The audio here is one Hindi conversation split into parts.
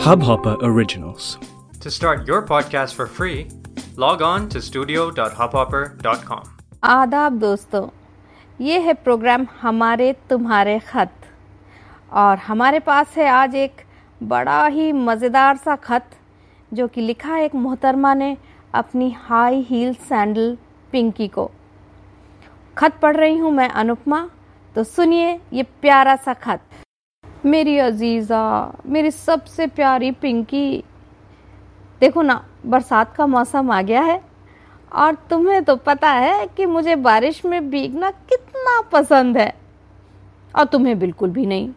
Hubhopper Originals. To start your podcast for free, log on to studio.hubhopper.com. आदाब दोस्तों ये है प्रोग्राम हमारे तुम्हारे खत और हमारे पास है आज एक बड़ा ही मज़ेदार सा खत जो कि लिखा है एक मोहतरमा ने अपनी हाई हील सैंडल पिंकी को खत पढ़ रही हूँ मैं अनुपमा तो सुनिए ये प्यारा सा खत मेरी अजीज़ा, मेरी सबसे प्यारी पिंकी। देखो ना, बरसात का मौसम आ गया है, और तुम्हें तो पता है कि मुझे बारिश में भीगना कितना पसंद है, और तुम्हें बिल्कुल भी नहीं।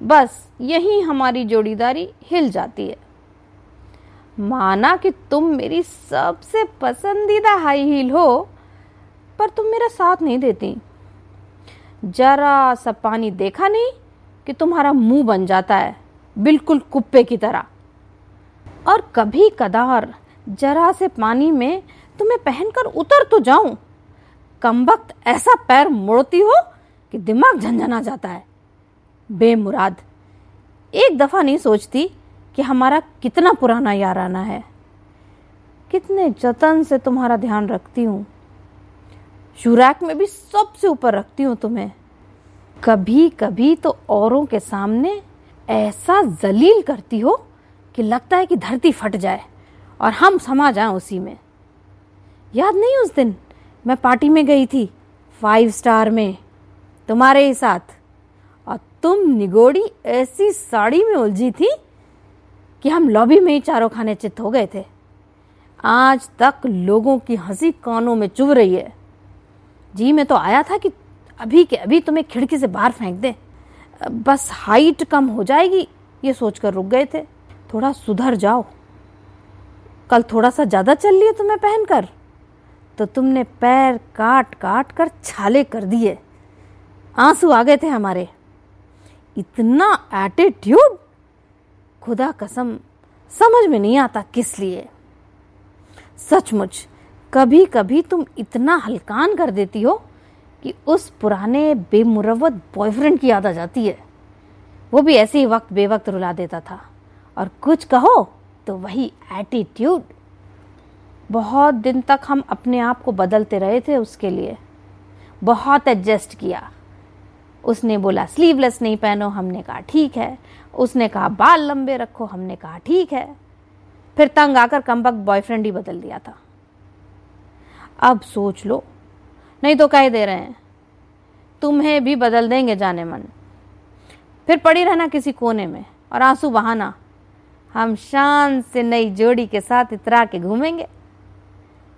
बस यही हमारी जोड़ीदारी हिल जाती है। माना कि तुम मेरी सबसे पसंदीदा हाई हील हो, पर तुम मेरा साथ नहीं देती। जरा सा पानी देखा नहीं कि तुम्हारा मुँह बन जाता है, बिल्कुल कुप्पे की तरह। और कभी कदार जरा से पानी में तुम्हें पहनकर उतर तो जाऊँ। कम वक्त ऐसा पैर मोड़ती हो कि दिमाग झंझना जाता है। बेमुराद, एक दफ़ा नहीं सोचती कि हमारा कितना पुराना याराना है। कितने जतन से तुम्हारा ध्यान रखती हूँ। शुराक में भी सबसे ऊपर रखती हूँ तुम्हें। कभी कभी तो औरों के सामने ऐसा जलील करती हो कि लगता है कि धरती फट जाए और हम समा जाएँ उसी में। याद नहीं उस दिन मैं पार्टी में गई थी फाइव स्टार में, तुम्हारे ही साथ। और तुम निगोड़ी ऐसी साड़ी में उलझी थी कि हम लॉबी में ही चारों खाने चित हो गए थे। आज तक लोगों की हँसी कानों में चुभ रही है। जी, मैं तो आया था कि अभी के, अभी तुम्हें खिड़की से बाहर फेंक दे। बस हाइट कम हो जाएगी, ये सोचकर रुक गए थे। थोड़ा सुधर जाओ। कल थोड़ा सा ज़्यादा चल लिए तुम्हें पहनकर। तो तुमने पैर काट काट कर छाले कर दिए। आँसू आ गए थे हमारे। इतना एटीट्यूड खुदा कसम, समझ में नहीं आता किस लिए। सचमुच कभी कभी तुम इतना हलकान कर देती हो। कि उस पुराने बेमुरवत बॉयफ्रेंड की याद आ जाती है। वो भी ऐसे ही वक्त बेवक्त रुला देता था। और कुछ कहो तो वही एटीट्यूड बहुत दिन तक हम अपने आप को बदलते रहे थे उसके लिए। बहुत एडजस्ट किया। उसने बोला स्लीवलेस नहीं पहनो। हमने कहा, ठीक है। उसने कहा, बाल लंबे रखो। हमने कहा, ठीक है। फिर तंग आकर कमबक बॉयफ्रेंड ही बदल दिया था। अब सोच लो नहीं तो कह दे रहे हैं। तुम्हें भी बदल देंगे जाने मन। फिर पड़ी रहना किसी कोने में और आँसू बहाना। हम शान से नई जोड़ी के साथ इतरा के घूमेंगे।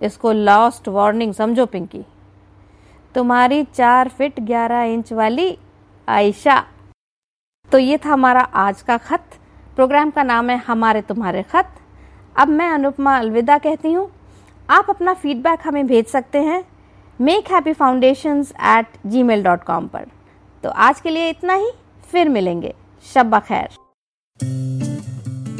इसको लॉस्ट वार्निंग समझो, पिंकी। तुम्हारी चार फिट ग्यारह इंच वाली आयशा। तो ये था हमारा आज का खत। प्रोग्राम का नाम है हमारे तुम्हारे खत। अब मैं अनुपमा अलविदा कहती हूँ। आप अपना फीडबैक हमें भेज सकते हैं। Make happy foundation at gmail dot com पर। तो आज के लिए इतना ही, फिर मिलेंगे। शब खैर।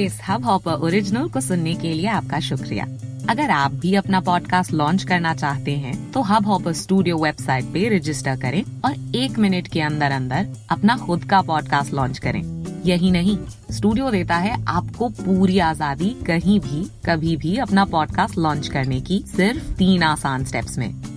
इस हब हॉपर ओरिजिनल को सुनने के लिए आपका शुक्रिया। अगर आप भी अपना पॉडकास्ट लॉन्च करना चाहते हैं तो हब हॉपर स्टूडियो वेबसाइट पे रजिस्टर करें और एक मिनट के अंदर अंदर अपना खुद का पॉडकास्ट लॉन्च करें। यही नहीं स्टूडियो देता है आपको पूरी आज़ादी कहीं भी, कभी भी अपना पॉडकास्ट लॉन्च करने की सिर्फ़ तीन आसान स्टेप्स में।